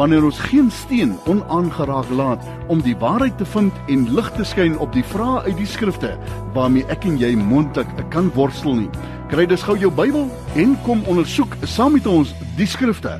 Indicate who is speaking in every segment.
Speaker 1: wanneer ons geen steen onaangeraak laat om die waarheid te vind en lig te skyn op die vrae uit die skrifte waarmee ek en jy mondelik kan worstel nie. Kry dus gou jou Bybel en kom ondersoek saam met ons die skrifte.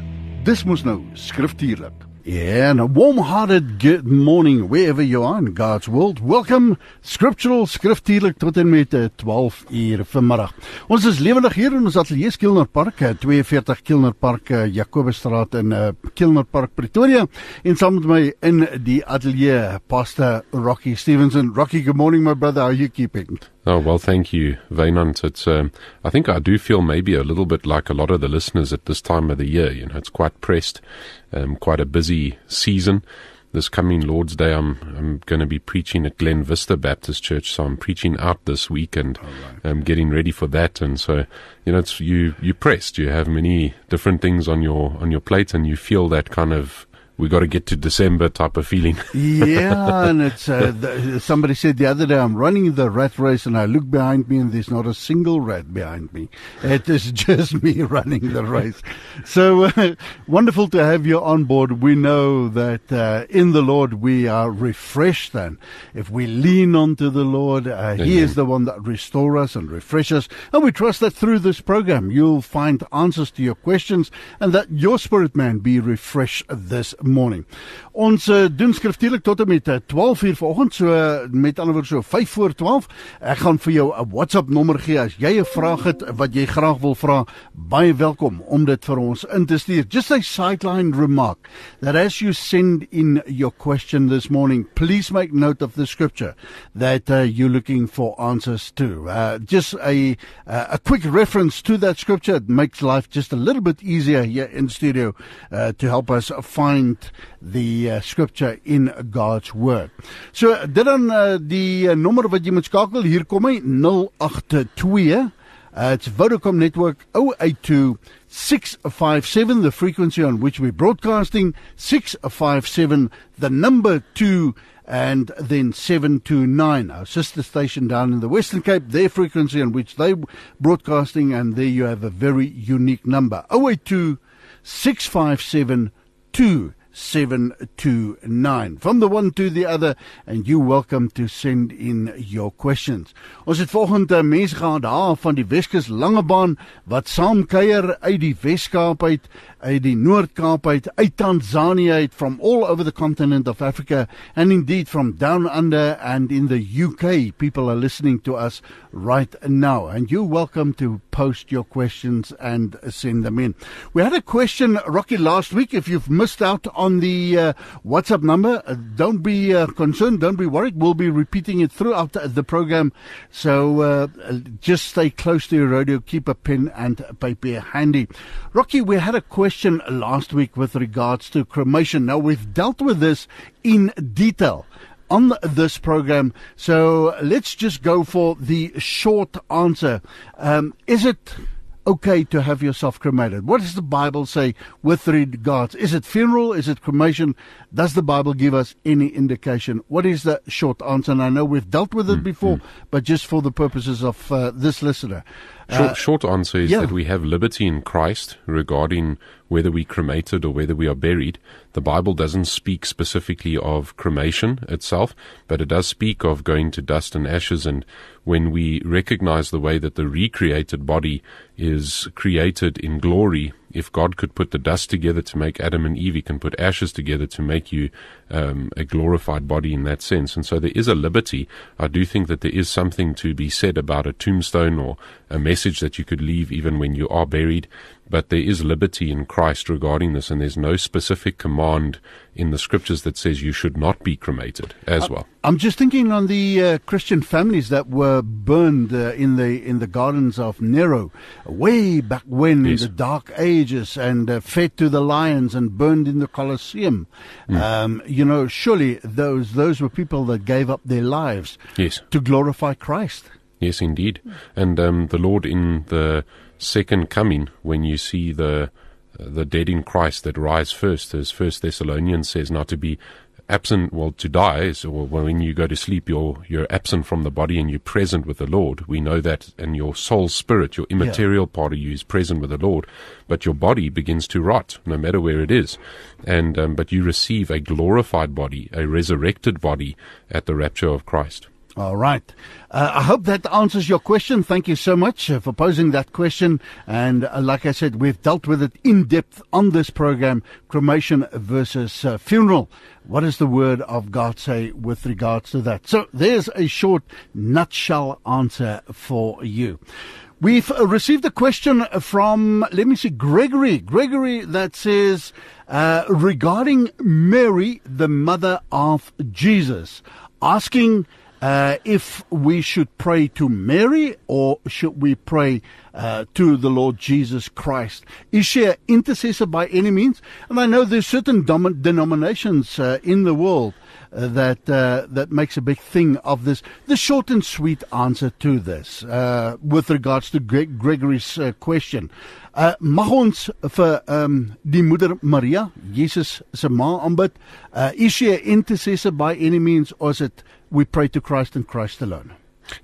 Speaker 1: Dis mos nou skriftuurlik. Yeah, and a warm-hearted good morning wherever you are in God's world. Welcome, scriptural, skriftuurlik tot en met 12 eh, uur vanmiddag. Ons is lewendig hier in ons ateljee Kilner Park, 42 eh, Kilner Park, eh, Jacobusstraat in uh, Kilner Park, Pretoria. En saam met my in die ateljee, Pastor Rocky Stevenson. Rocky, good morning my brother. How are you keeping?
Speaker 2: Oh, well, thank you, Wynand. It's, um, I think I do feel maybe a little bit like a lot of the listeners at this time of the year. You know, it's quite pressed, um, quite a busy season. This coming Lord's Day, I'm, I'm going to be preaching at Glen Vista Baptist Church. So I'm preaching out this week and I'm um, getting ready for that. And so, you know, it's, you, you're pressed. You have many different things on your, on your plate and you feel that kind of we got to get to December type of feeling.
Speaker 1: yeah, and it's uh, the, somebody said the other day I'm running the rat race and I look behind me and there's not a single rat behind me. It is just me running the race. So uh, wonderful to have you on board. We know that uh, in the Lord we are refreshed. Then, if we lean onto the Lord, uh, He is the one that restores us and refreshes. Us, and we trust that through this program you'll find answers to your questions and that your spirit man be refreshed this morning. Ons uh, doen skriftelik tot en met 12 eh, uur vanoggend so met ander woorde so 5 voor 12. Ek gaan vir jou 'n WhatsApp nommer gee as jy 'n vraag het wat jy graag wil vra. Baie welkom om dit vir ons in te stuur. Just a sideline remark that as you send in your question this morning, please make note of the scripture that uh, you're looking for answers to. Uh, just a uh, a quick reference to that scripture it makes life just a little bit easier here in studio uh, to help us find the uh, scripture in God's word. So dit dan uh, die uh, nommer wat jy moet skakel hier kom hy 082 Uh, it's Vodacom Network 082 657, the frequency on which we're broadcasting, 657, the number 2, and then 729, our sister station down in the Western Cape, their frequency on which they're broadcasting, and there you have a very unique number 082 657 2. 729 from the one to the other and you welcome to send in your questions. Ons het volgende mense gehad daar van die Weskus Langebaan wat saamkuier uit die Weskaap uit uit die Noord-Kaap uit uit Tanzania uit from all over the continent of Africa and indeed from down under and in the UK people are listening to us right now and you welcome to post your questions and send them in. We had a question Rocky last week if you've missed out on the uh, WhatsApp number. Uh, don't be uh, concerned. Don't be worried. We'll be repeating it throughout the program. So uh, just stay close to your radio. Keep a pen and paper handy. Rocky, we had a question last week with regards to cremation. Now, we've dealt with this in detail on this program. So let's just go for the short answer. Um, is it okay to have yourself cremated? What does the Bible say with regards? Is it funeral? Is it cremation? Does the Bible give us any indication? What is the short answer? And I know we've dealt with it mm, before, mm. but just for the purposes of uh, this listener.
Speaker 2: Short, uh, short answer is yeah. that we have liberty in Christ regarding whether we cremated or whether we are buried. The Bible doesn't speak specifically of cremation itself, but it does speak of going to dust and ashes. And when we recognize the way that the recreated body is created in glory, if God could put the dust together to make Adam and Eve, He can put ashes together to make you um, a glorified body in that sense. And so there is a liberty. I do think that there is something to be said about a tombstone or a message that you could leave even when you are buried but there is liberty in Christ regarding this, and there's no specific command in the scriptures that says you should not be cremated as well.
Speaker 1: I'm just thinking on the uh, Christian families that were burned uh, in the in the gardens of Nero, way back when yes. in the Dark Ages, and uh, fed to the lions and burned in the Colosseum. Mm. Um, you know, surely those those were people that gave up their lives
Speaker 2: yes.
Speaker 1: to glorify Christ.
Speaker 2: Yes, indeed. And um, the Lord in the second coming, when you see the the dead in Christ that rise first, as First Thessalonians says, not to be absent, well, to die, is, or when you go to sleep, you're you're absent from the body and you're present with the Lord. We know that, and your soul, spirit, your immaterial yeah. part of you is present with the Lord, but your body begins to rot, no matter where it is, and um, but you receive a glorified body, a resurrected body, at the rapture of Christ.
Speaker 1: All right. Uh, I hope that answers your question. Thank you so much uh, for posing that question. And uh, like I said, we've dealt with it in depth on this program cremation versus uh, funeral. What does the word of God say with regards to that? So there's a short nutshell answer for you. We've uh, received a question from, let me see, Gregory. Gregory that says, uh, regarding Mary, the mother of Jesus, asking uh, if we should pray to Mary or should we pray uh, to the Lord Jesus Christ? Is she an intercessor by any means? And I know there's certain dom- denominations uh, in the world uh, that uh, that makes a big thing of this. The short and sweet answer to this, uh, with regards to Gre- Gregory's question, uh, mag ons vir um, die moeder Maria, Jesus se ma aanbid? Uh, is she an intercessor by any means or is it we pray to Christ and Christ alone.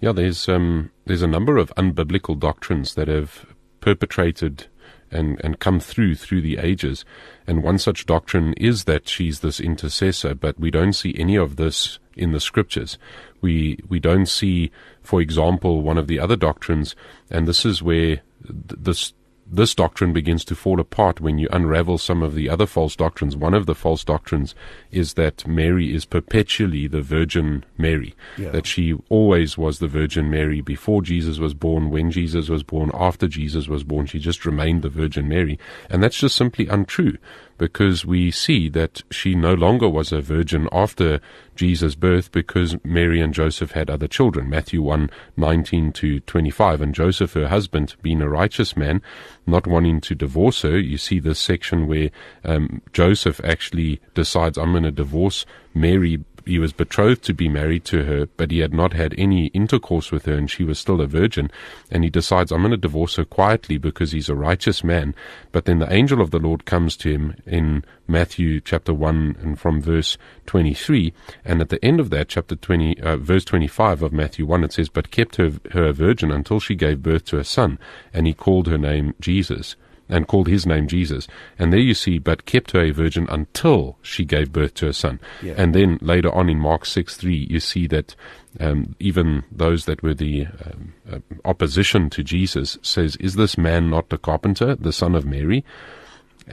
Speaker 2: Yeah, there's um, there's a number of unbiblical doctrines that have perpetrated and, and come through through the ages. And one such doctrine is that she's this intercessor, but we don't see any of this in the scriptures. We we don't see, for example, one of the other doctrines, and this is where this this doctrine begins to fall apart when you unravel some of the other false doctrines. One of the false doctrines is that Mary is perpetually the Virgin Mary, yeah. that she always was the Virgin Mary before Jesus was born, when Jesus was born, after Jesus was born. She just remained the Virgin Mary. And that's just simply untrue because we see that she no longer was a virgin after Jesus' birth because Mary and Joseph had other children. Matthew 1 19 to 25. And Joseph, her husband, being a righteous man, not wanting to divorce her, you see this section where um, Joseph actually decides, I'm going to divorce Mary he was betrothed to be married to her, but he had not had any intercourse with her, and she was still a virgin. And he decides, I'm going to divorce her quietly because he's a righteous man. But then the angel of the Lord comes to him in Matthew chapter 1 and from verse 23. And at the end of that, chapter 20, uh, verse 25 of Matthew 1, it says, But kept her, her a virgin until she gave birth to a son, and he called her name Jesus and called his name Jesus. And there you see, but kept her a virgin until she gave birth to a son. Yeah. And then later on in Mark 6 3, you see that um, even those that were the um, uh, opposition to Jesus says, Is this man not the carpenter, the son of Mary,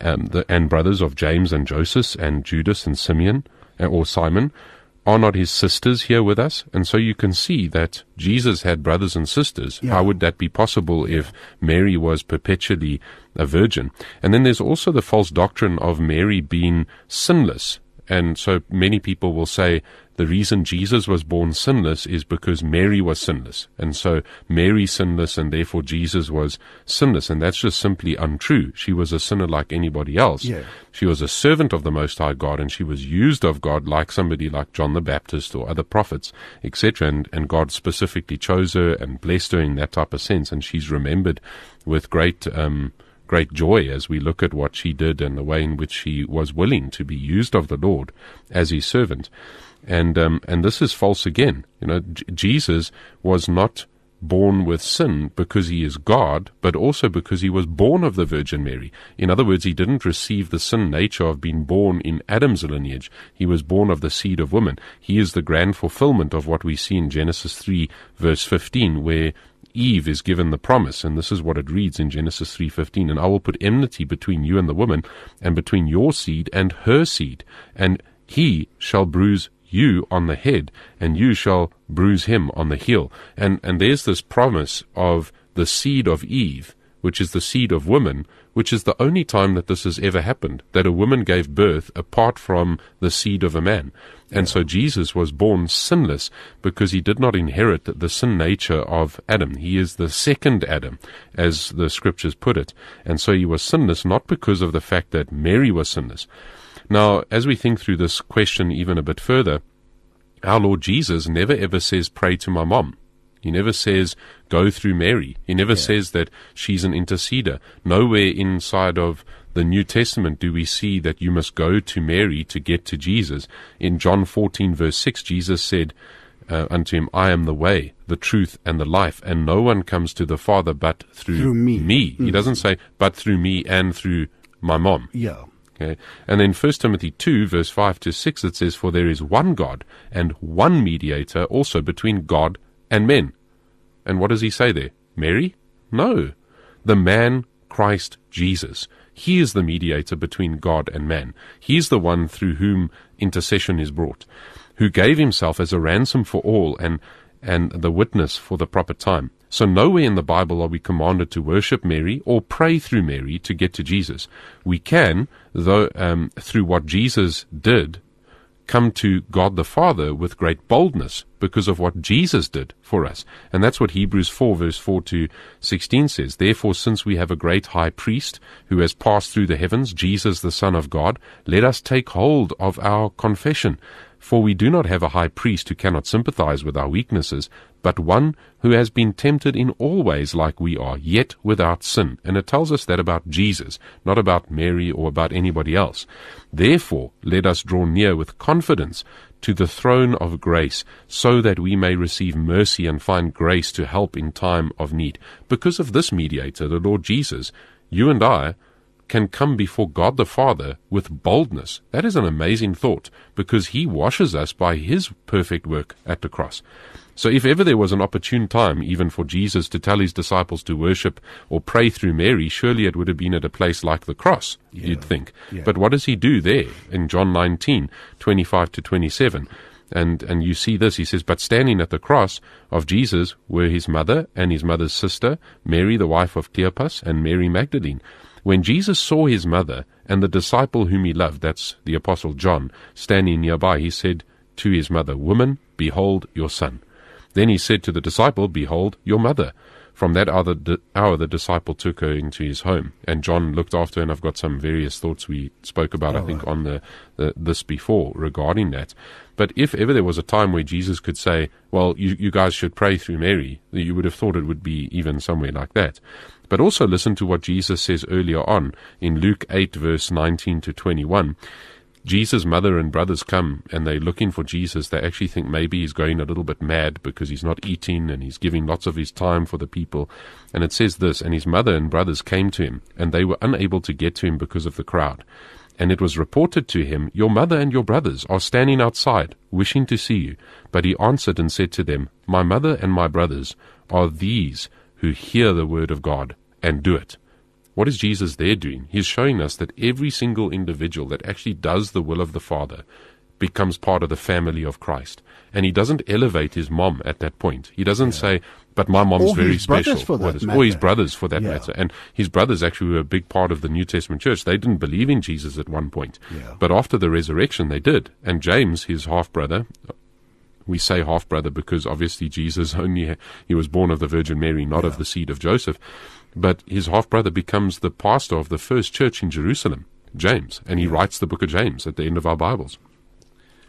Speaker 2: um, the, and brothers of James and Joseph and Judas and Simeon, uh, or Simon? Are not his sisters here with us? And so you can see that Jesus had brothers and sisters. Yeah. How would that be possible yeah. if Mary was perpetually a virgin? And then there's also the false doctrine of Mary being sinless. And so many people will say, the reason Jesus was born sinless is because Mary was sinless. And so Mary sinless and therefore Jesus was sinless. And that's just simply untrue. She was a sinner like anybody else. Yeah. She was a servant of the Most High God and she was used of God like somebody like John the Baptist or other prophets, etc. And, and God specifically chose her and blessed her in that type of sense. And she's remembered with great, um, great joy as we look at what she did and the way in which she was willing to be used of the Lord as his servant. And um, and this is false again. You know, J- Jesus was not born with sin because he is God, but also because he was born of the Virgin Mary. In other words, he didn't receive the sin nature of being born in Adam's lineage. He was born of the seed of woman. He is the grand fulfillment of what we see in Genesis 3 verse 15, where Eve is given the promise, and this is what it reads in Genesis 3:15, and I will put enmity between you and the woman, and between your seed and her seed, and he shall bruise you on the head, and you shall bruise him on the heel. And, and there's this promise of the seed of Eve, which is the seed of woman, which is the only time that this has ever happened, that a woman gave birth apart from the seed of a man. And so Jesus was born sinless because he did not inherit the sin nature of Adam. He is the second Adam, as the scriptures put it. And so he was sinless not because of the fact that Mary was sinless. Now, as we think through this question even a bit further, our Lord Jesus never ever says, pray to my mom. He never says, go through Mary. He never yeah. says that she's an interceder. Nowhere inside of the New Testament do we see that you must go to Mary to get to Jesus. In John 14, verse 6, Jesus said uh, unto him, I am the way, the truth, and the life, and no one comes to the Father but through,
Speaker 1: through me.
Speaker 2: me. Mm-hmm. He doesn't say, but through me and through my mom.
Speaker 1: Yeah.
Speaker 2: Okay. And then 1 Timothy 2, verse 5 to 6, it says, For there is one God and one mediator also between God and men. And what does he say there? Mary? No. The man Christ Jesus. He is the mediator between God and man. He is the one through whom intercession is brought, who gave himself as a ransom for all and, and the witness for the proper time. So nowhere in the Bible are we commanded to worship Mary or pray through Mary to get to Jesus. We can, though, um, through what Jesus did, come to God the Father with great boldness because of what Jesus did for us. And that's what Hebrews 4 verse 4 to 16 says. Therefore, since we have a great high priest who has passed through the heavens, Jesus the Son of God, let us take hold of our confession. For we do not have a high priest who cannot sympathize with our weaknesses, but one who has been tempted in all ways like we are, yet without sin. And it tells us that about Jesus, not about Mary or about anybody else. Therefore, let us draw near with confidence to the throne of grace, so that we may receive mercy and find grace to help in time of need. Because of this mediator, the Lord Jesus, you and I can come before God the Father with boldness. That is an amazing thought because He washes us by His perfect work at the cross. So if ever there was an opportune time even for Jesus to tell his disciples to worship or pray through Mary, surely it would have been at a place like the cross, yeah. you'd think. Yeah. But what does he do there in John 19, 25 to 27? And, and you see this, he says, But standing at the cross of Jesus were his mother and his mother's sister, Mary the wife of Cleopas, and Mary Magdalene. When Jesus saw his mother and the disciple whom he loved, that's the Apostle John, standing nearby, he said to his mother, Woman, behold your son. Then he said to the disciple, Behold, your mother. From that hour the, hour, the disciple took her into his home, and John looked after her. And I've got some various thoughts we spoke about, oh, I think, right. on the, the, this before regarding that. But if ever there was a time where Jesus could say, "Well, you, you guys should pray through Mary," you would have thought it would be even somewhere like that. But also listen to what Jesus says earlier on in Luke eight, verse nineteen to twenty-one. Jesus' mother and brothers come and they're looking for Jesus. They actually think maybe he's going a little bit mad because he's not eating and he's giving lots of his time for the people. And it says this, and his mother and brothers came to him, and they were unable to get to him because of the crowd. And it was reported to him, Your mother and your brothers are standing outside, wishing to see you. But he answered and said to them, My mother and my brothers are these who hear the word of God and do it. What is Jesus there doing? He's showing us that every single individual that actually does the will of the Father becomes part of the family of Christ. And he doesn't elevate his mom at that point. He doesn't yeah. say, but my mom's
Speaker 1: or
Speaker 2: very special.
Speaker 1: For that
Speaker 2: or, or his brothers for that yeah. matter. And his brothers actually were a big part of the New Testament church. They didn't believe in Jesus at one point.
Speaker 1: Yeah.
Speaker 2: But after the resurrection, they did. And James, his half brother, we say half brother because obviously Jesus only, he was born of the Virgin Mary, not of the seed of Joseph. But his half brother becomes the pastor of the first church in Jerusalem, James, and he writes the book of James at the end of our Bibles.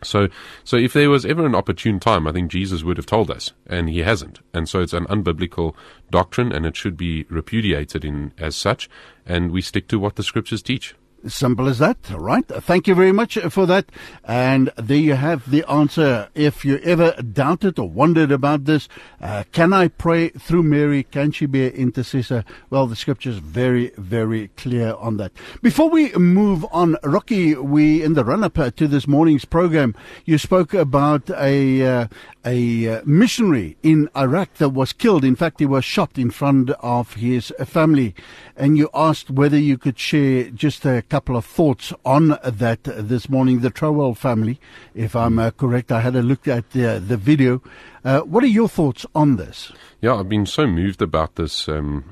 Speaker 2: So, so if there was ever an opportune time, I think Jesus would have told us, and he hasn't. And so it's an unbiblical doctrine, and it should be repudiated in as such, and we stick to what the scriptures teach.
Speaker 1: Simple as that, right? Thank you very much for that. And there you have the answer. If you ever doubted or wondered about this, uh, can I pray through Mary? Can she be an intercessor? Well, the scripture is very, very clear on that. Before we move on, Rocky, we in the run up to this morning's program, you spoke about a, uh, a uh, missionary in Iraq that was killed. In fact, he was shot in front of his family. And you asked whether you could share just a couple of thoughts on that this morning. The Troell family, if I'm uh, correct, I had a look at the, the video. Uh, what are your thoughts on this?
Speaker 2: Yeah, I've been so moved about this, um,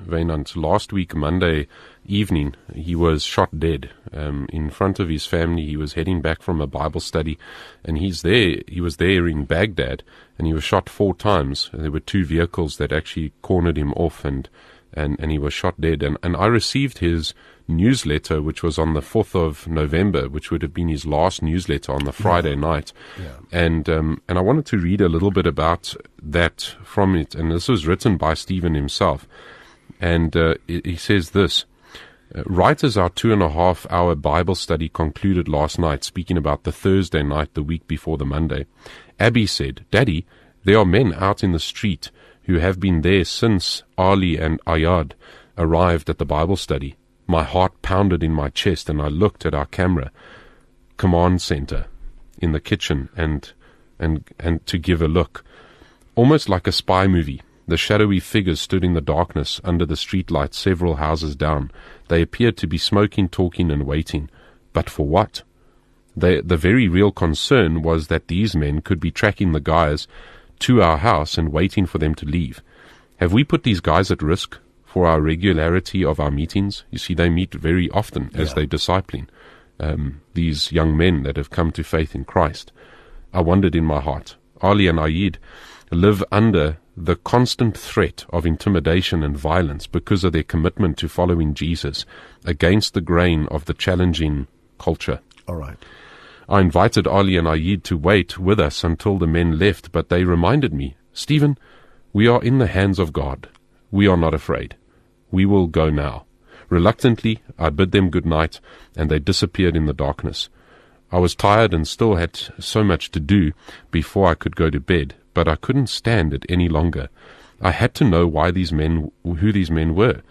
Speaker 2: Last week, Monday evening, he was shot dead um, in front of his family. He was heading back from a Bible study, and he's there. He was there in Baghdad, and he was shot four times. There were two vehicles that actually cornered him off, and and, and he was shot dead. And, and I received his newsletter, which was on the 4th of November, which would have been his last newsletter on the Friday yeah. night. Yeah. And, um, and I wanted to read a little bit about that from it. And this was written by Stephen himself. And uh, he says this. Uh, right as our two and a half hour Bible study concluded last night, speaking about the Thursday night the week before the Monday, Abby said, Daddy, there are men out in the street who have been there since Ali and Ayad arrived at the Bible study. My heart pounded in my chest, and I looked at our camera command center in the kitchen and and and to give a look. Almost like a spy movie, the shadowy figures stood in the darkness under the streetlight several houses down. They appeared to be smoking, talking, and waiting. But for what? They, the very real concern was that these men could be tracking the guys to our house and waiting for them to leave. Have we put these guys at risk for our regularity of our meetings? You see, they meet very often as yeah. they discipling um, these young men that have come to faith in Christ. I wondered in my heart, Ali and Ayid live under the constant threat of intimidation and violence because of their commitment to following Jesus against the grain of the challenging culture.
Speaker 1: All right.
Speaker 2: I invited Ali and Ayid to wait with us until the men left, but they reminded me, Stephen, we are in the hands of God. We are not afraid. We will go now. Reluctantly, I bid them good night, and they disappeared in the darkness. I was tired and still had so much to do before I could go to bed, but I couldn't stand it any longer. I had to know why these men, who these men were,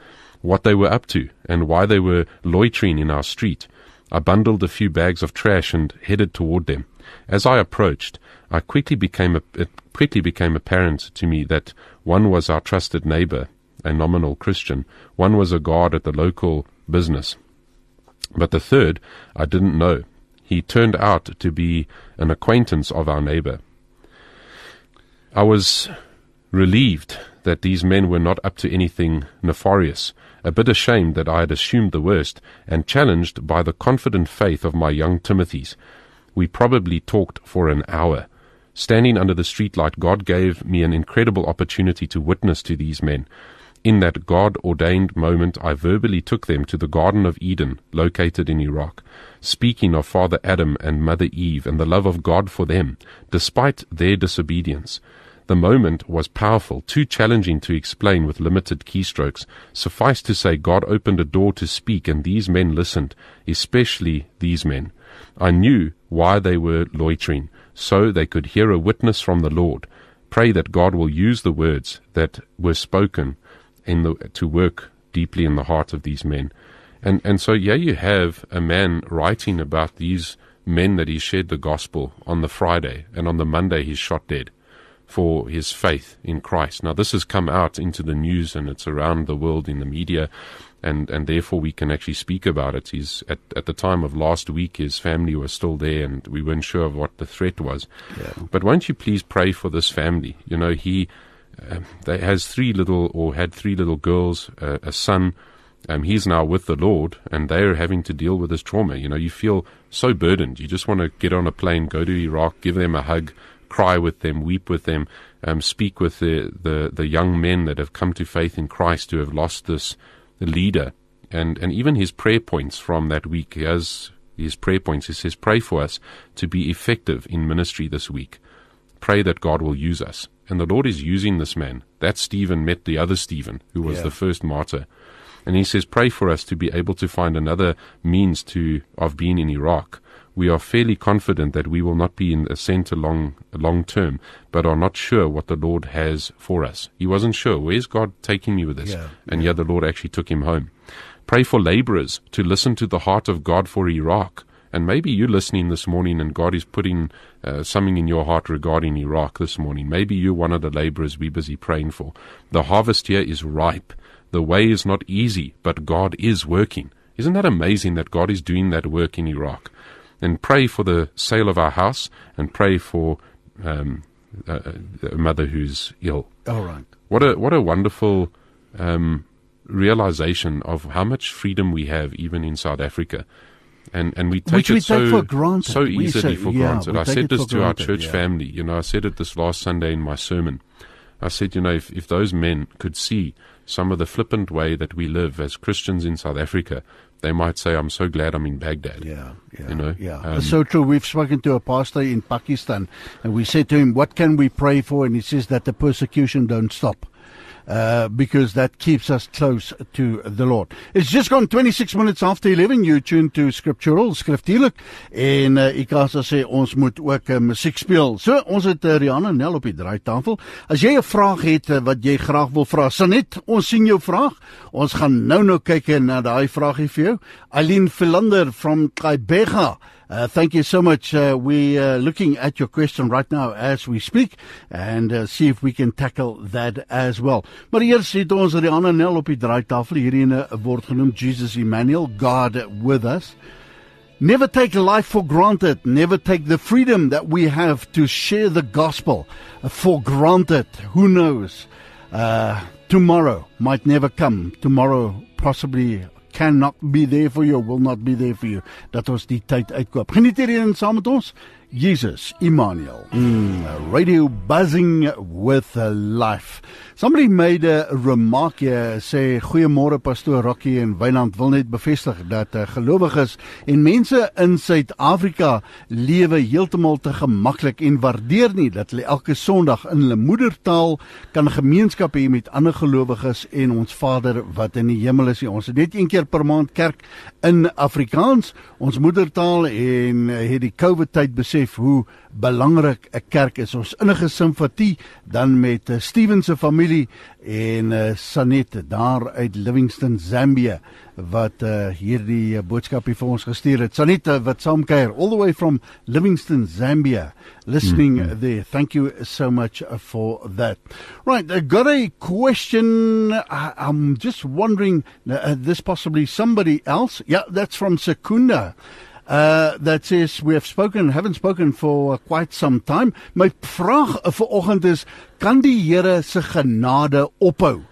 Speaker 2: what they were up to, and why they were loitering in our street. I bundled a few bags of trash and headed toward them. As I approached, I quickly became a, it quickly became apparent to me that one was our trusted neighbor, a nominal Christian, one was a guard at the local business, but the third I didn't know. He turned out to be an acquaintance of our neighbor. I was relieved that these men were not up to anything nefarious, a bit ashamed that I had assumed the worst, and challenged by the confident faith of my young Timothys. We probably talked for an hour. Standing under the streetlight, God gave me an incredible opportunity to witness to these men. In that God ordained moment, I verbally took them to the Garden of Eden, located in Iraq, speaking of Father Adam and Mother Eve and the love of God for them, despite their disobedience. The moment was powerful, too challenging to explain with limited keystrokes. Suffice to say, God opened a door to speak, and these men listened, especially these men. I knew why they were loitering, so they could hear a witness from the Lord. Pray that God will use the words that were spoken the, to work deeply in the heart of these men. And, and so, yeah, you have a man writing about these men that he shared the gospel on the Friday, and on the Monday he's shot dead for his faith in Christ. Now, this has come out into the news and it's around the world in the media, and, and therefore we can actually speak about it. He's at, at the time of last week, his family was still there, and we weren't sure of what the threat was. Yeah. But won't you please pray for this family? You know, he uh, has three little, or had three little girls, uh, a son. Um, he's now with the Lord, and they are having to deal with this trauma. You know, you feel so burdened. You just want to get on a plane, go to Iraq, give them a hug, cry with them, weep with them, um, speak with the, the, the young men that have come to faith in Christ who have lost this leader. And, and even his prayer points from that week, he has his prayer points. He says, Pray for us to be effective in ministry this week. Pray that God will use us. And the Lord is using this man. That Stephen met the other Stephen, who was yeah. the first martyr. And he says, Pray for us to be able to find another means to of being in Iraq we are fairly confident that we will not be in the center long long term, but are not sure what the Lord has for us. He wasn't sure. Where's God taking me with this? Yeah, and yeah. yet the Lord actually took him home. Pray for laborers to listen to the heart of God for Iraq. And maybe you're listening this morning and God is putting uh, something in your heart regarding Iraq this morning. Maybe you're one of the laborers we're busy praying for. The harvest here is ripe. The way is not easy, but God is working. Isn't that amazing that God is doing that work in Iraq? And pray for the sale of our house and pray for um, a, a, mother who's ill.
Speaker 1: All right.
Speaker 2: What a what a wonderful um, realization of how much freedom we have even in South Africa. And and we take
Speaker 1: Which
Speaker 2: it
Speaker 1: we
Speaker 2: so,
Speaker 1: take for granted.
Speaker 2: so easily
Speaker 1: say-
Speaker 2: for
Speaker 1: yeah,
Speaker 2: granted. I said this to our church
Speaker 1: yeah.
Speaker 2: family. You know, I said it this last Sunday in my sermon. I said, you know, if, if those men could see some of the flippant way that we live as Christians in South Africa, they might say, I'm so glad I'm in Baghdad.
Speaker 1: Yeah, yeah,
Speaker 2: You know,
Speaker 1: yeah.
Speaker 2: um,
Speaker 1: so true. We've spoken to a pastor in Pakistan, and we said to him, "What can we pray for?" And he says that the persecution don't stop. Uh, because that keeps us close to the Lord. It's just gone 26 minutes after 11. You tune to Scriptural, skriftuurlik. En uh, Ikasa sê ons moet ook uh, musiek speel. So, ons het uh, Rihanna Nel op die draaitafel. As jy 'n vraag het uh, wat jy graag wil vra, Sanet, ons sien jou vraag. Ons gaan nou-nou kyk na daai vraagie vir jou. Eileen Philander from Kaibega. Uh, thank you so much. Uh, we are looking at your question right now as we speak and uh, see if we can tackle that as well. Maar eers het ons Riana Nel op die draaitafel. Hierdie ene word genoem Jesus Emmanuel, God with us. Never take life for granted. Never take the freedom that we have to share the gospel for granted. Who knows? Uh, tomorrow might never come. Tomorrow possibly cannot be there for you, will not be there for you. Dat ons die tyd uitkoop. Geniet hierdie saam met ons. Jesus, Emmanuel. Mm, radio buzzing with life. Somebody made a remark here, sê goeiemôre pastoor Rocky en Wynand wil net bevestig dat uh, gelowiges en mense in Suid-Afrika lewe heeltemal te gemaklik en waardeer nie dat hulle elke Sondag in hulle moedertaal kan gemeenskap hê met ander gelowiges en ons Vader wat in die hemel is. Ons het net een keer per maand kerk in Afrikaans, ons moedertaal en uh, het die COVID tyd besef hoe belangrik 'n kerk is. Ons innige simpatie dan met uh, Steven se familie en uh, Sanet daar uit Livingston, Zambia wat uh, hierdie uh, boodskapie vir ons gestuur het. Sanet uh, wat saamkuier all the way from Livingston, Zambia listening mm -hmm. there. Thank you so much for that. Right, I got a question. I, I'm just wondering uh, this possibly somebody else. Yeah, that's from Secunda. Uh, that says we have spoken, haven't spoken for quite some time. My vraag vanoggend is: Kan die Here se genade ophou?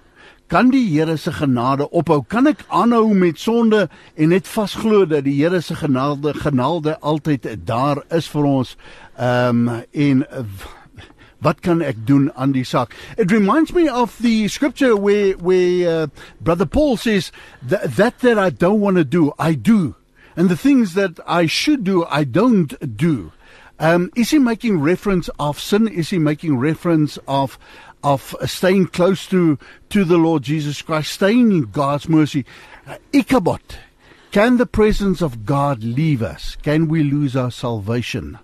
Speaker 1: Kan die Here se genade ophou? Kan ek aanhou met sonde en net vasglo dat die Here se genade genade altyd daar is vir ons? Ehm um, en wat kan ek doen aan die saak? It reminds me of the scripture where where uh, brother Paul says that that that I don't want to do, I do. And the things that I should do, I don't do. Um, is he making reference of sin? Is he making reference of of staying close to to the Lord Jesus Christ, staying in God's mercy? Uh, Ichabod, can the presence of God leave us? Can we lose our salvation?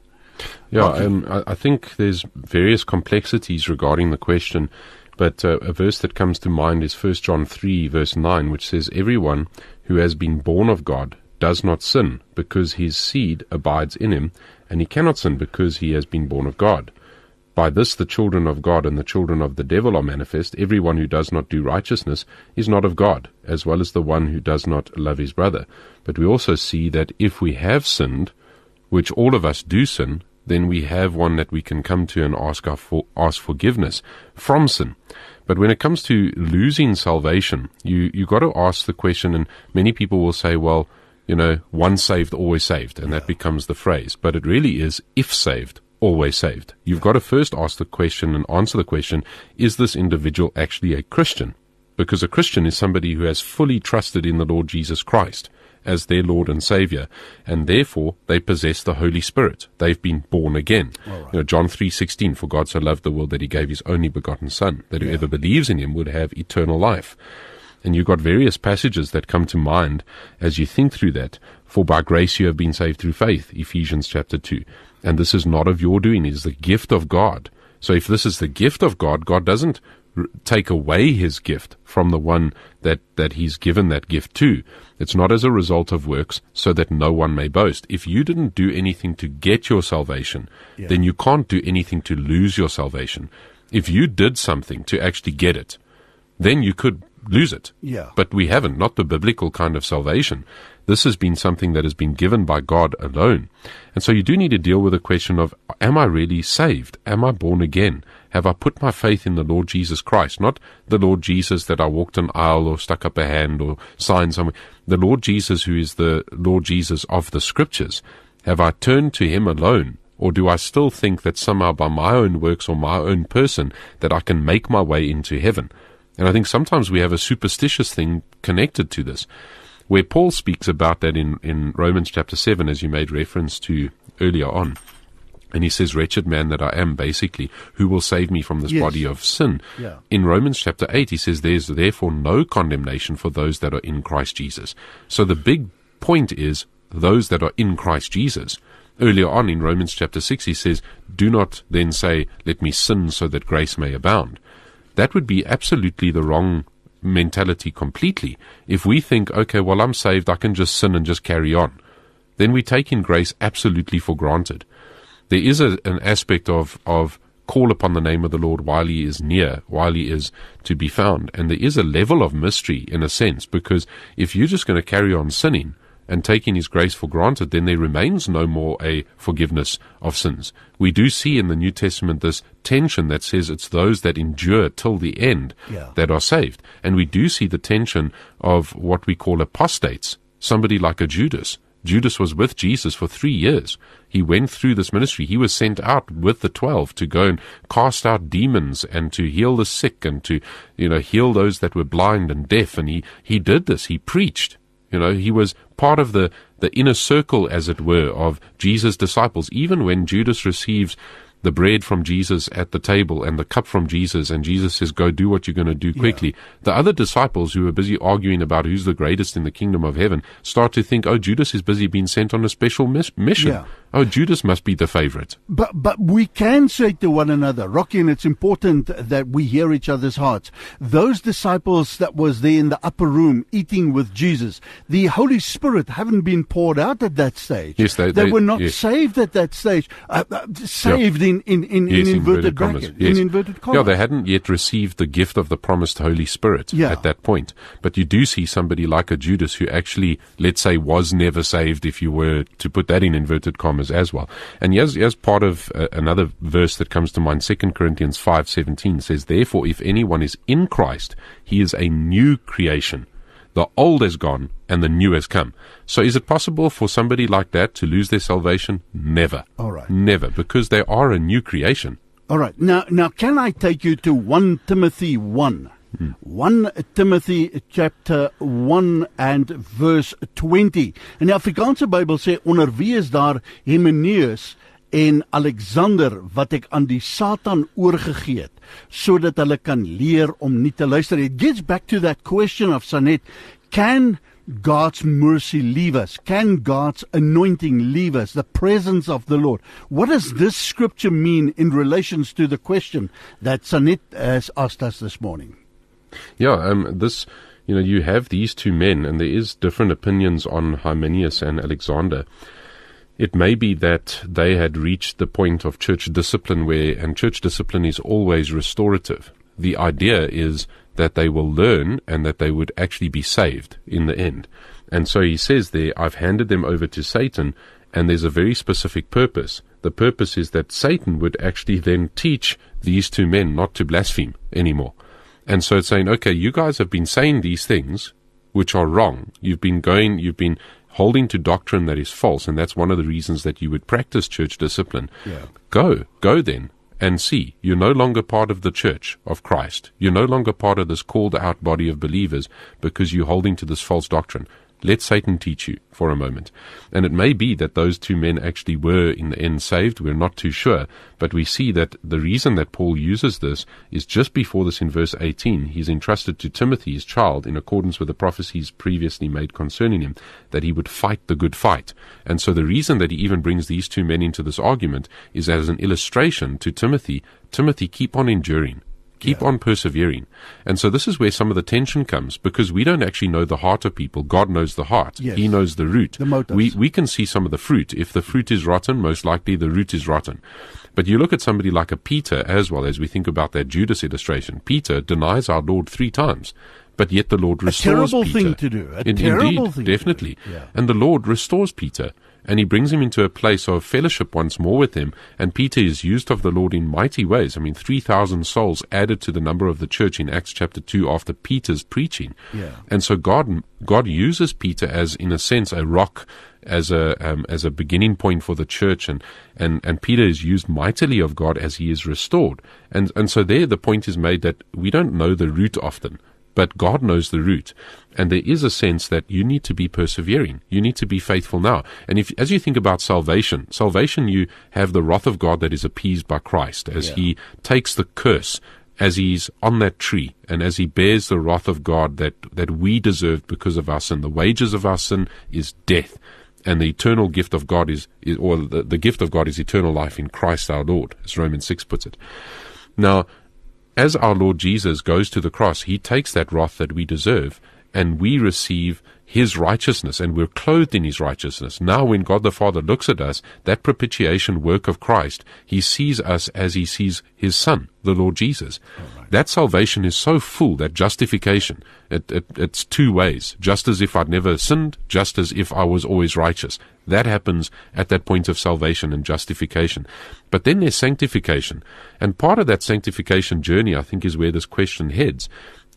Speaker 2: Yeah,
Speaker 1: Okay.
Speaker 2: um, I, I think there's various complexities regarding the question, but uh, a verse that comes to mind is 1 John 3, verse 9, which says, Everyone who has been born of God does not sin, because his seed abides in him, and he cannot sin because he has been born of God. By this the children of God and the children of the devil are manifest. Everyone who does not do righteousness is not of God, as well as the one who does not love his brother. But we also see that if we have sinned, which all of us do sin, then we have one that we can come to and ask for, ask forgiveness from sin. But when it comes to losing salvation, you you got to ask the question, and many people will say, well, you know, once saved, always saved, and that becomes the phrase. But it really is, if saved, always saved. You've got to first ask the question and answer the question: Is this individual actually a Christian? Because a Christian is somebody who has fully trusted in the Lord Jesus Christ as their Lord and Savior, and therefore they possess the Holy Spirit. They've been born again. You know, John three sixteen, for God so loved the world that he gave his only begotten Son, that whoever believes in him would have eternal life. And you've got various passages that come to mind as you think through that. For by grace you have been saved through faith, Ephesians chapter 2. And this is not of your doing, it is the gift of God. So if this is the gift of God, God doesn't r- take away his gift from the one that, that he's given that gift to. It's not as a result of works, so that no one may boast. If you didn't do anything to get your salvation, then you can't do anything to lose your salvation. If you did something to actually get it, then you could lose it.
Speaker 1: Yeah.
Speaker 2: But we haven't, not the biblical kind of salvation. This has been something that has been given by God alone. And so you do need to deal with the question of, am I really saved? Am I born again? Have I put my faith in the Lord Jesus Christ? Not the Lord Jesus that I walked an aisle or stuck up a hand or signed somewhere. The Lord Jesus who is the Lord Jesus of the scriptures. Have I turned to him alone? Or do I still think that somehow by my own works or my own person that I can make my way into heaven? And I think sometimes we have a superstitious thing connected to this, where Paul speaks about that in, in Romans chapter 7, as you made reference to earlier on. And he says, Wretched man that I am, basically, who will save me from this
Speaker 1: yes.
Speaker 2: body of sin?
Speaker 1: Yeah.
Speaker 2: In Romans chapter 8, he says, There's therefore no condemnation for those that are in Christ Jesus. So the big point is those that are in Christ Jesus. Earlier on in Romans chapter 6, he says, Do not then say, Let me sin so that grace may abound. That would be absolutely the wrong mentality completely. If we think, okay, well, I'm saved, I can just sin and just carry on, then we take in grace absolutely for granted. There is a, an aspect of, of call upon the name of the Lord while he is near, while he is to be found. And there is a level of mystery in a sense, because if you're just going to carry on sinning, and taking his grace for granted, then there remains no more a forgiveness of sins. We do see in the New Testament this tension that says it's those that endure till the end
Speaker 1: yeah.
Speaker 2: that are saved. And we do see the tension of what we call apostates, somebody like a Judas. Judas was with Jesus for three years. He went through this ministry. He was sent out with the twelve to go and cast out demons and to heal the sick and to, you know, heal those that were blind and deaf. And he, he did this. He preached. You know, he was part of the, the inner circle, as it were, of Jesus' disciples. Even when Judas receives the bread from Jesus at the table and the cup from Jesus, and Jesus says, Go do what you're going to do quickly. Yeah. The other disciples who are busy arguing about who's the greatest in the kingdom of heaven start to think, Oh, Judas is busy being sent on a special mis- mission.
Speaker 1: Yeah.
Speaker 2: Oh, Judas must be the favorite.
Speaker 1: But but we can say to one another, Rocky, and it's important that we hear each other's hearts. Those disciples that was there in the upper room eating with Jesus, the Holy Spirit haven't been poured out at that stage.
Speaker 2: Yes, they,
Speaker 1: they,
Speaker 2: they
Speaker 1: were not
Speaker 2: yes.
Speaker 1: saved at that stage. Uh, uh, saved in in in,
Speaker 2: yes,
Speaker 1: in inverted,
Speaker 2: inverted
Speaker 1: brackets.
Speaker 2: Yes.
Speaker 1: In inverted commas.
Speaker 2: Yeah, they hadn't yet received the gift of the promised Holy Spirit
Speaker 1: Yeah.
Speaker 2: at that point. But you do see somebody like a Judas who actually, let's say, was never saved, if you were to put that in inverted commas as well. And here's, here's part of uh, another verse that comes to mind. 2 Corinthians 5.17 says, Therefore, if anyone is in Christ, he is a new creation. The old is gone and the new has come. So is it possible for somebody like that to lose their salvation? Never.
Speaker 1: All right.
Speaker 2: Never, because they are a new creation.
Speaker 1: All right. Now, now, can I take you to 1 Timothy 1? 1 Timothy chapter 1 and verse 20. En die Afrikaanse Bybel sê onder wie is daar Hymenaeus en Alexander wat ek aan die Satan oorgegee het sodat hulle kan leer om nie te luister. It gets back to that question of Sanet, can God's mercy leave us? Can God's anointing leave us? The presence of the Lord. What does this scripture mean in relations to the question that Sanet has asked us this morning?
Speaker 2: Yeah, um, this, you know, you have these two men, and there is different opinions on Hymenaeus and Alexander. It may be that they had reached the point of church discipline where, and church discipline is always restorative. The idea is that they will learn and that they would actually be saved in the end. And so he says there, I've handed them over to Satan, and there's a very specific purpose. The purpose is that Satan would actually then teach these two men not to blaspheme anymore. And so it's saying, okay, you guys have been saying these things which are wrong. You've been going, you've been holding to doctrine that is false, and that's one of the reasons that you would practice church discipline.
Speaker 1: Yeah.
Speaker 2: Go, go then and see. You're no longer part of the church of Christ. You're no longer part of this called out body of believers because you're holding to this false doctrine. Let Satan teach you for a moment. And it may be that those two men actually were in the end saved. We're not too sure. But we see that the reason that Paul uses this is just before this in verse 18. He's entrusted to Timothy, his child, in accordance with the prophecies previously made concerning him, that he would fight the good fight. And so the reason that he even brings these two men into this argument is as an illustration to Timothy. Timothy, keep on enduring. Keep
Speaker 1: Yeah.
Speaker 2: on persevering. And so this is where some of the tension comes because we don't actually know the heart of people. God knows the heart.
Speaker 1: Yes.
Speaker 2: He knows the root.
Speaker 1: The motives.
Speaker 2: We, we can see some of the fruit. If the fruit is rotten, most likely the root is rotten. But you look at somebody like a Peter as well as we think about that Judas illustration. Peter denies our Lord three times. but yet the Lord restores Peter.
Speaker 1: a terrible
Speaker 2: Peter.
Speaker 1: thing to do. A
Speaker 2: In,
Speaker 1: terrible
Speaker 2: indeed,
Speaker 1: thing.
Speaker 2: definitely.
Speaker 1: Yeah.
Speaker 2: And the Lord restores Peter. And he brings him into a place of fellowship once more with him. And Peter is used of the Lord in mighty ways. I mean, 3,000 souls added to the number of the church in Acts chapter 2 after Peter's preaching.
Speaker 1: Yeah.
Speaker 2: And so God, God uses Peter as, in a sense, a rock, as a, um, as a beginning point for the church. And, and, and Peter is used mightily of God as he is restored. And, and so there the point is made that we don't know the root often but God knows the root. And there is a sense that you need to be persevering. You need to be faithful now. And if, as you think about salvation, salvation, you have the wrath of God that is appeased by Christ as
Speaker 1: Yeah.
Speaker 2: he takes the curse as he's on that tree and as he bears the wrath of God that, that we deserved because of our sin. The wages of our sin is death. And the eternal gift of God is, is or the, the gift of God is eternal life in Christ our Lord, as Romans 6 puts it. Now, as our Lord Jesus goes to the cross, he takes that wrath that we deserve, and we receive his righteousness, and we're clothed in his righteousness. Now, when God the Father looks at us, that propitiation work of Christ, he sees us as he sees his Son, the Lord Jesus. That salvation is so full, that justification, it, it, it's two ways. Just as if I'd never sinned, just as if I was always righteous. That happens at that point of salvation and justification. But then there's sanctification. And part of that sanctification journey, I think, is where this question heads.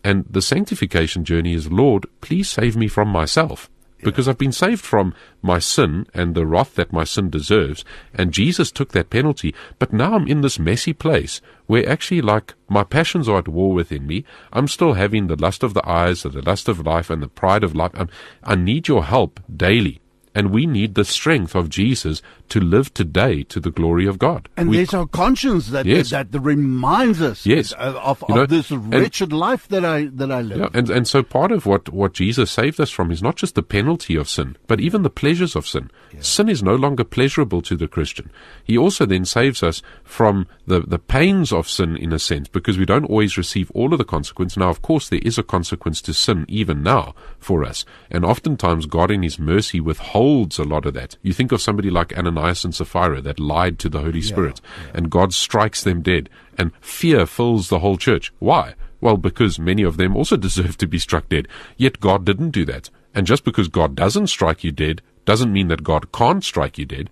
Speaker 2: And the sanctification journey is, Lord, please save me from myself. Because I've been saved from my sin and the wrath that my sin deserves. And Jesus took that penalty. But now I'm in this messy place where actually, like, my passions are at war within me. I'm still having the lust of the eyes, the lust of life, and the pride of life. I'm, I need your help daily. And we need the strength of Jesus to live today to the glory of God.
Speaker 1: And
Speaker 2: we,
Speaker 1: there's our conscience that,
Speaker 2: Yes.
Speaker 1: that reminds us
Speaker 2: Yes.
Speaker 1: of, of,
Speaker 2: You know,
Speaker 1: this
Speaker 2: and-
Speaker 1: wretched life that I that I live.
Speaker 2: Yeah, and, and so part of what, what Jesus saved us from is not just the penalty of sin, but even the pleasures of sin. Sin is no longer pleasurable to the Christian. He also then saves us from the, the pains of sin in a sense, because we don't always receive all of the consequence. Now, of course, there is a consequence to sin even now for us. And oftentimes God in His mercy withholds a lot of that. You think of somebody like Ananias and Sapphira that lied to the Holy Spirit, and God strikes them dead, and fear fills the whole church. Why? Well, because many of them also deserve to be struck dead. Yet God didn't do that. And just because God doesn't strike you dead doesn't mean that God can't strike you dead.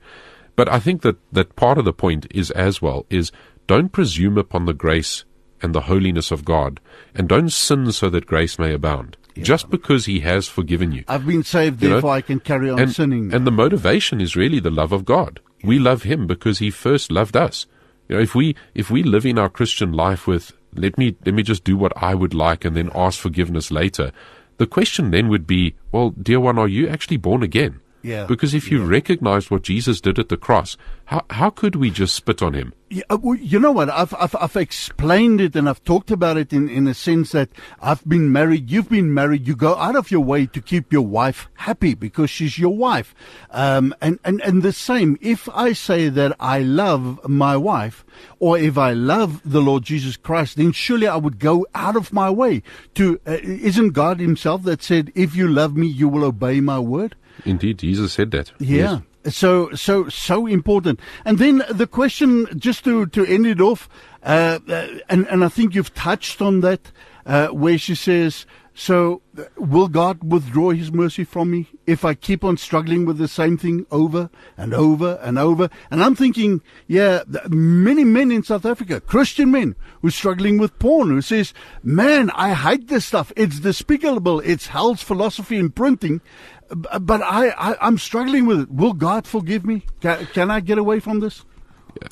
Speaker 2: But I think that, that part of the point is as well is don't presume upon the grace and the holiness of God and don't sin so that grace may abound. Just because he has forgiven you.
Speaker 1: I've been saved,
Speaker 2: You know,
Speaker 1: therefore I can carry on
Speaker 2: and,
Speaker 1: sinning.
Speaker 2: and the motivation is really the love of God. We love Him because He first loved us. You know, if we if we live in our Christian life with let me let me just do what I would like and then ask forgiveness later, the question then would be, well, dear one, are you actually born again?
Speaker 1: Yeah.
Speaker 2: Because if you recognized what Jesus did at the cross, how how could we just spit on Him?
Speaker 1: Yeah, uh, well, you know what? I've, I've I've explained it and I've talked about it in in a sense that I've been married. You've been married. You go out of your way to keep your wife happy because she's your wife. Um, and and and the same. If I say that I love my wife, or if I love the Lord Jesus Christ, then surely I would go out of my way to. Uh, isn't God Himself that said, "If you love me, you will obey my word"?
Speaker 2: Indeed, Jesus said that.
Speaker 1: Yeah.
Speaker 2: Yes.
Speaker 1: So, so, so important. And then the question, just to, to end it off, uh, uh, and, and I think you've touched on that, uh, where she says, so will God withdraw his mercy from me if I keep on struggling with the same thing over and over and over? And I'm thinking, yeah, many men in South Africa, Christian men who're struggling with porn, who says, man, I hate this stuff. It's despicable. It's hell's philosophy in printing. But I, I, I'm struggling with it. Will God forgive me? Can, can I get away from this?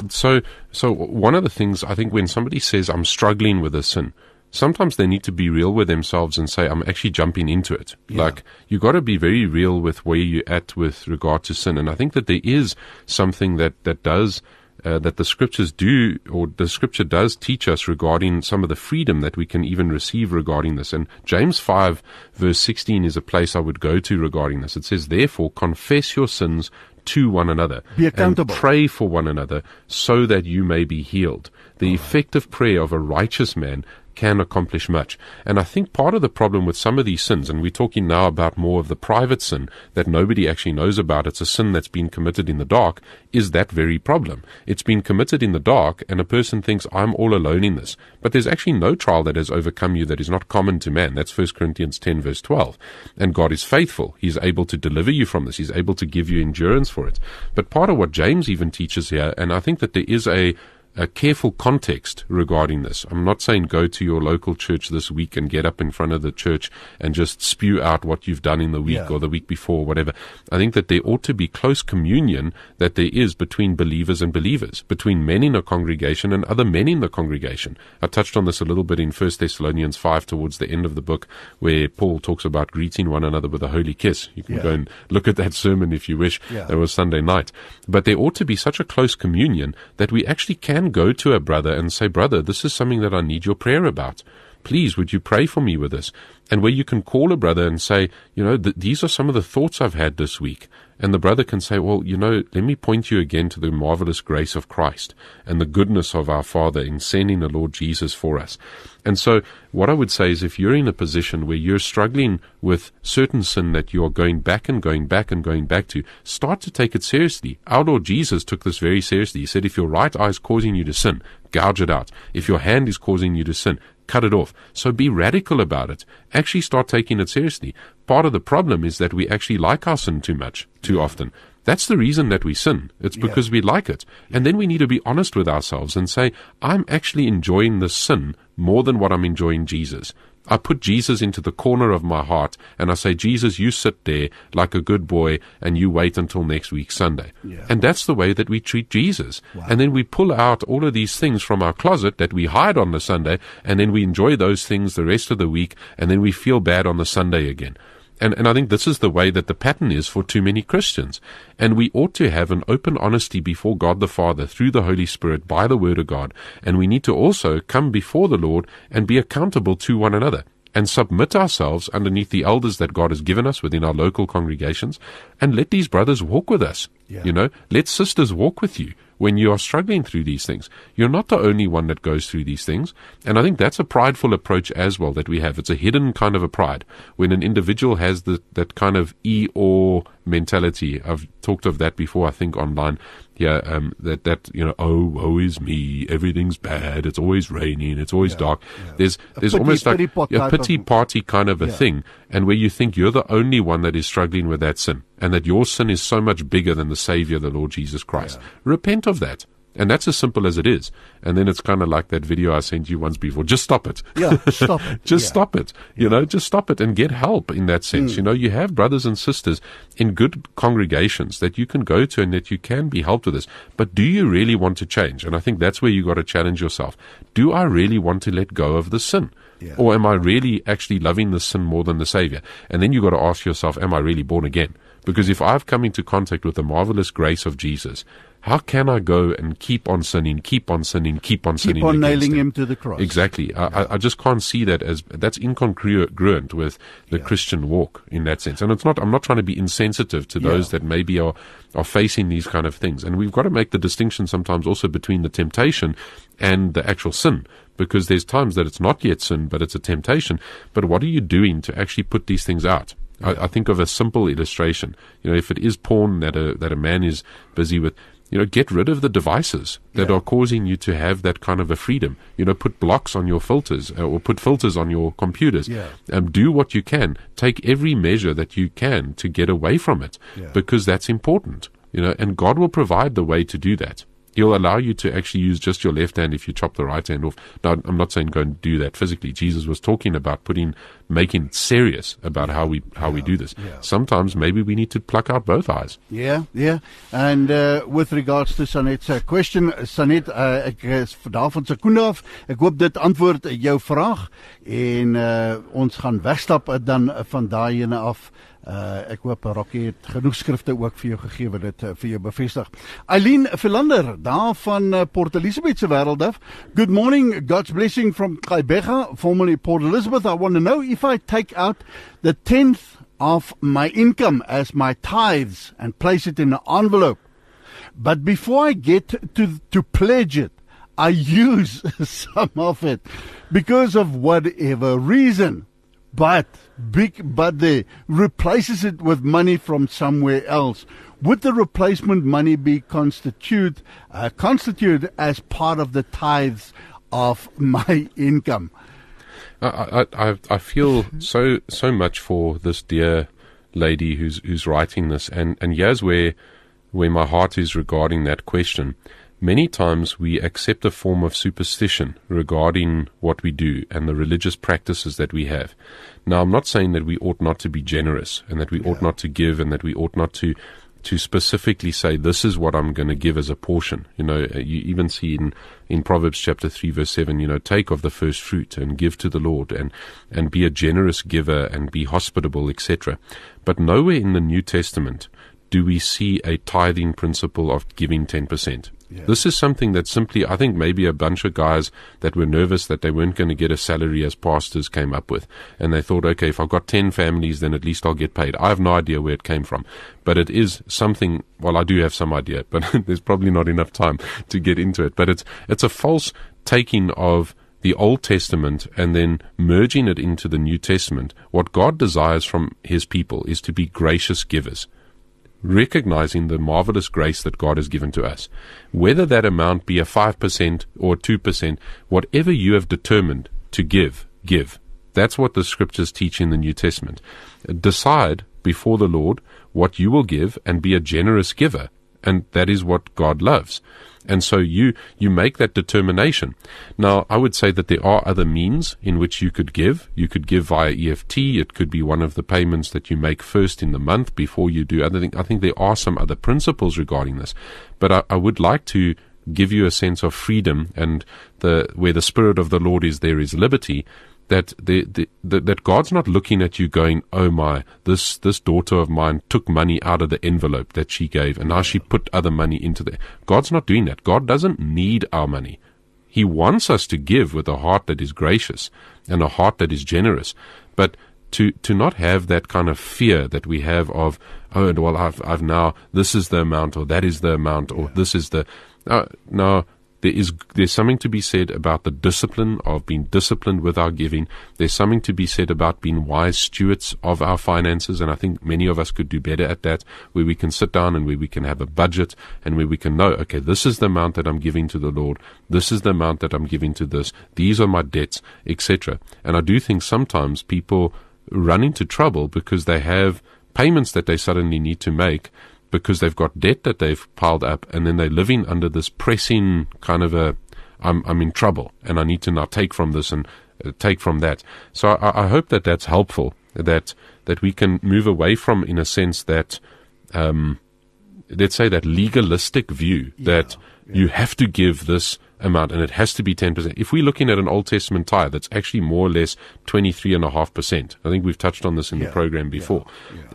Speaker 2: So, so one of the things I think when somebody says I'm struggling with a sin, sometimes they need to be real with themselves and say I'm actually jumping into it. Like you got to be very real with where you're at with regard to sin, and I think that there is something that that does. Uh, that the scriptures do, or the scripture does teach us regarding some of the freedom that we can even receive regarding this. And James 5, verse 16 is a place I would go to regarding this. It says, Therefore, confess your sins to one another.
Speaker 1: Be accountable.
Speaker 2: And pray for one another so that you may be healed. The effective prayer of a righteous man can accomplish much. And I think part of the problem with some of these sins, and we're talking now about more of the private sin that nobody actually knows about, it's a sin that's been committed in the dark, is that very problem. It's been committed in the dark, and a person thinks, I'm all alone in this. But there's actually no trial that has overcome you that is not common to man. That's 1 Corinthians 10, verse 12. And God is faithful. He's able to deliver you from this, He's able to give you endurance for it. But part of what James even teaches here, and I think that there is a a careful context regarding this. I'm not saying go to your local church this week and get up in front of the church and just spew out what you've done in the week yeah. or the week before, or whatever. I think that there ought to be close communion that there is between believers and believers, between men in a congregation and other men in the congregation. I touched on this a little bit in 1 Thessalonians 5 towards the end of the book, where Paul talks about greeting one another with a holy kiss. You can yeah. go and look at that sermon if you wish. Yeah. That was Sunday night. But there ought to be such a close communion that we actually can can go to a brother and say, Brother, this is something that I need your prayer about. Please, would you pray for me with this? And where you can call a brother and say, You know, th- these are some of the thoughts I've had this week. And the brother can say, Well, you know, let me point you again to the marvelous grace of Christ and the goodness of our Father in sending the Lord Jesus for us. And so, what I would say is if you're in a position where you're struggling with certain sin that you're going back and going back and going back to, start to take it seriously. Our Lord Jesus took this very seriously. He said, If your right eye is causing you to sin, gouge it out. If your hand is causing you to sin, cut it off. So be radical about it. Actually start taking it seriously. Part of the problem is that we actually like our sin too much, too often. That's the reason that we sin. It's because yeah. we like it. And then we need to be honest with ourselves and say, I'm actually enjoying the sin more than what I'm enjoying Jesus. I put Jesus into the corner of my heart and I say, Jesus, you sit there like a good boy and you wait until next week Sunday. Yeah. And that's the way that we treat Jesus. Wow. And then we pull out all of these things from our closet that we hide on the Sunday and then we enjoy those things the rest of the week and then we feel bad on the Sunday again. And, and I think this is the way that the pattern is for too many Christians. And we ought to have an open honesty before God the Father through the Holy Spirit by the Word of God. And we need to also come before the Lord and be accountable to one another and submit ourselves underneath the elders that God has given us within our local congregations and let these brothers walk with us. Yeah. You know, let sisters walk with you when you are struggling through these things. You're not the only one that goes through these things. And I think that's a prideful approach as well that we have. It's a hidden kind of a pride. When an individual has the, that kind of e or mentality, I've talked of that before, I think, online. Yeah, um, that, that, you know, oh, woe is me, everything's bad, it's always raining, it's always yeah, dark. Yeah. There's, there's pity, almost like pity a pity party kind of a yeah. thing. And where you think you're the only one that is struggling with that sin and that your sin is so much bigger than the Savior, the Lord Jesus Christ. Repent of that. And that's as simple as it is. And then it's kind of like that video I sent you once before. Just stop it.
Speaker 1: Yeah, stop it.
Speaker 2: just yeah. stop it. You yeah. know, just stop it and get help in that sense. Mm. You know, you have brothers and sisters in good congregations that you can go to and that you can be helped with this. But do you really want to change? And I think that's where you got to challenge yourself. Do I really want to let go of the sin? Yeah. Or am I really actually loving the sin more than the Savior? And then you got to ask yourself, am I really born again? Because if I've come into contact with the marvelous grace of Jesus, how can I go and keep on sinning, keep on sinning, keep on sinning?
Speaker 1: Keep on nailing him. him. to the cross.
Speaker 2: Exactly. Yeah. I, I, just can't see that as that's incongruent with the yeah. Christian walk in that sense. And it's not. I'm not trying to be insensitive to those yeah. that maybe are are facing these kind of things. And we've got to make the distinction sometimes also between the temptation and the actual sin. Because there's times that it's not yet sin, but it's a temptation. But what are you doing to actually put these things out? I, I, think of a simple illustration. You know, if it is porn that a that a man is busy with, you know, get rid of the devices that yeah. are causing you to have that kind of a freedom. You know, put blocks on your filters uh, or put filters on your computers.
Speaker 1: Yeah.
Speaker 2: Um, do what you can. Take every measure that you can to get away from it yeah. because that's important. You know, and God will provide the way to do that. He'll allow you to actually use just your left hand if you chop the right hand off. Now, I'm not saying go and do that physically. Jesus was talking about putting, making serious about how we how yeah, we do this. Yeah. Sometimes maybe we need to pluck out both eyes.
Speaker 1: Yeah, yeah. And uh, with regards to Sanet's uh, question, Sanet, uh, ek is daarvan se koen af. Ek hoop dit antwoord jou vraag en uh, ons gaan wegstap dan van daai ene af. Uh ek hoop Rocky het genoeg skrifte ook vir jou gegee wat dit uh, vir jou bevestig. Eileen Philander daar van uh, Port Elizabeth se wêreld af. Good morning. God's blessing from Kaibega, formerly Port Elizabeth. I want to know if I take out the 10th of my income as my tithes and place it in an envelope. But before I get to to pledge it, I use some of it because of whatever reason. But big but they replaces it with money from somewhere else. Would the replacement money be constitute uh, constituted as part of the tithes of my income?
Speaker 2: I, I I feel so so much for this dear lady who's who's writing this, and and here's where where my heart is regarding that question. Many times we accept a form of superstition regarding what we do and the religious practices that we have. Now, I'm not saying that we ought not to be generous and that we yeah. ought not to give and that we ought not to to specifically say this is what I'm going to give as a portion. You know, uh, you even see in in Proverbs chapter three verse seven. You know, take of the first fruit and give to the Lord, and and be a generous giver and be hospitable, etc. But nowhere in the New Testament do we see a tithing principle of giving ten percent. This is something that simply, I think maybe a bunch of guys that were nervous that they weren't going to get a salary as pastors came up with. And they thought, okay, if I've got 10 families, then at least I'll get paid. I have no idea where it came from. But it is something, well, I do have some idea, but there's probably not enough time to get into it. But it's, it's a false taking of the Old Testament and then merging it into the New Testament. What God desires from His people is to be gracious givers recognizing the marvelous grace that God has given to us. Whether that amount be a 5% or 2%, whatever you have determined to give, give. That's what the scriptures teach in the New Testament. Decide before the Lord what you will give and be a generous giver. And that is what God loves. And so you, you make that determination. Now, I would say that there are other means in which you could give. You could give via EFT. It could be one of the payments that you make first in the month before you do other things. I think there are some other principles regarding this. But I, I would like to give you a sense of freedom and the, where the Spirit of the Lord is, there is liberty that the, the, that God's not looking at you going, oh my, this this daughter of mine took money out of the envelope that she gave, and now she put other money into there. God's not doing that. God doesn't need our money. He wants us to give with a heart that is gracious and a heart that is generous, but to to not have that kind of fear that we have of, oh well, I've I've now this is the amount or that is the amount or this is the. Uh, no, there is there's something to be said about the discipline of being disciplined with our giving. There's something to be said about being wise stewards of our finances, and I think many of us could do better at that, where we can sit down and where we can have a budget and where we can know, okay, this is the amount that I'm giving to the Lord, this is the amount that I'm giving to this, these are my debts, etc. And I do think sometimes people run into trouble because they have payments that they suddenly need to make because they've got debt that they've piled up and then they're living under this pressing kind of a I'm I'm in trouble and I need to now take from this and uh, take from that. So I, I, hope that that's helpful. That that we can move away from, in a sense, that um, let's say that legalistic view yeah, that yeah. you have to give this amount and it has to be 10%. If we're looking at an Old Testament tithe, that's actually more or less 23.5%. I think we've touched on this in yeah, the program before.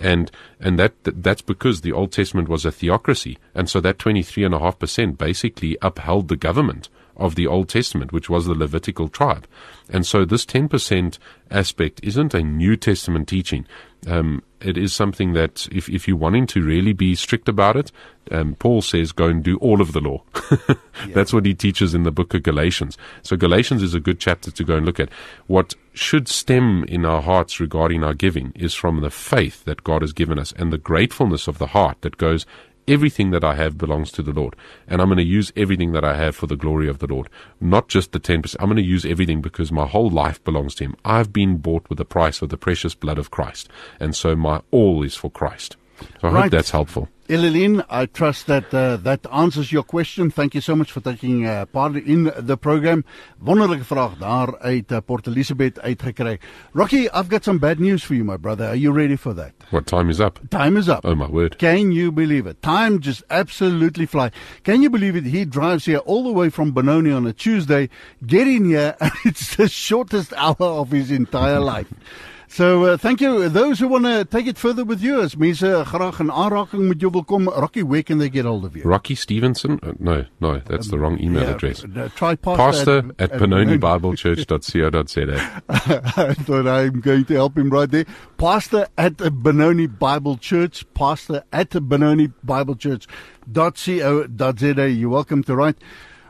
Speaker 2: And, and that, that's because the Old Testament was a theocracy. And so that 23.5% basically upheld the government of the Old Testament, which was the Levitical tribe. And so this 10% aspect isn't a New Testament teaching. Um, it is something that if, if you're wanting to really be strict about it, um, Paul says go and do all of the law. yeah. That's what he teaches in the book of Galatians. So Galatians is a good chapter to go and look at. What should stem in our hearts regarding our giving is from the faith that God has given us and the gratefulness of the heart that goes, everything that I have belongs to the Lord. And I'm going to use everything that I have for the glory of the Lord. Not just the 10%. I'm going to use everything because my whole life belongs to Him. I've been bought with the price of the precious blood of Christ. And so my all is for Christ. So I right. hope that's helpful.
Speaker 1: Eline, I trust that uh, that answers your question. Thank you so much for taking uh, part in the program. Wonderlike vraag daar uit uh, Port Elizabeth uitgekry. Rocky, I've got some bad news for you, my brother. Are you ready for that?
Speaker 2: What time is up?
Speaker 1: Time is up.
Speaker 2: Oh my word.
Speaker 1: Can you believe it? Time just absolutely fly. Can you believe it? He drives here all the way from Benoni on a Tuesday, getting here, and it's the shortest hour of his entire life. So uh, thank you. Those who want to take it further with you, as mense graag in aanraking met jou wil kom, Rocky, where can they get hold of you?
Speaker 2: Rocky Stevenson? Uh, no, no, that's um, the wrong email yeah, address.
Speaker 1: Uh, try pastor,
Speaker 2: pastor at, at, at benonibiblechurch.co.za.
Speaker 1: I thought I'm going to help him right there. Pastor at Benoni Bible Church. Pastor at the Benoni Bible Church.co.za. You're welcome to write.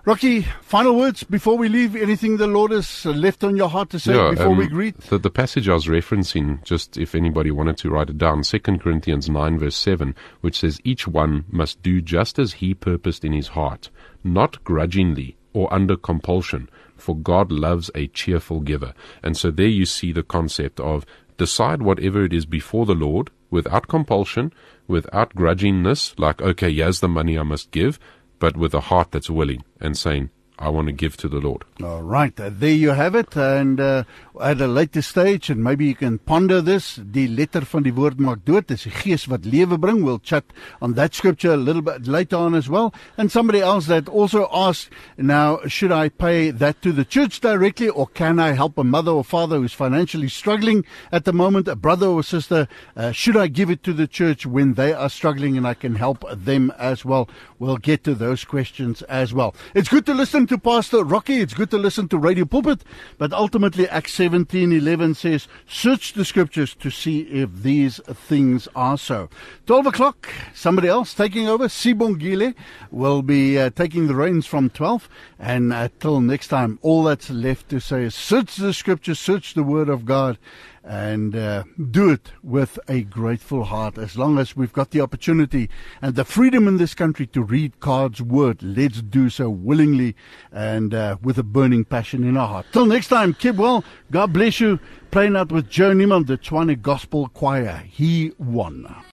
Speaker 1: Rocky, final words before we leave. Anything the Lord has left on your heart to say yeah, before um, we greet?
Speaker 2: The, the passage I was referencing, just if anybody wanted to write it down, 2 Corinthians 9, verse 7, which says, Each one must do just as he purposed in his heart, not grudgingly or under compulsion, for God loves a cheerful giver. And so there you see the concept of decide whatever it is before the Lord without compulsion, without grudgingness, like, okay, here's the money I must give, but with a heart that's willing and saying, I want to give to the Lord.
Speaker 1: All right, uh, there you have it. And uh, at a later stage, and maybe you can ponder this, die letter van die woord maak dood, dis die gees wat lewe bring. We'll chat on that scripture a little bit later on as well. And somebody else that also asked, now, should I pay that to the church directly, or can I help a mother or father who's financially struggling at the moment, a brother or sister? Uh, should I give it to the church when they are struggling and I can help them as well? We'll get to those questions as well. It's good to listen to Pastor Rocky. It's good to listen to Radio Pulpit. But ultimately, Acts 17 11 says, Search the scriptures to see if these things are so. 12 o'clock, somebody else taking over. Sibongile will be uh, taking the reins from 12. And uh, next time, all that's left to say is search the scriptures, search the word of God and uh, do it with a grateful heart. As long as we've got the opportunity and the freedom in this country to read God's word, let's do so willingly and uh, with a burning passion in our heart. Till next time, keep well. God bless you. Playing out with Joe Niemand, the Tshwane Gospel Choir. He won.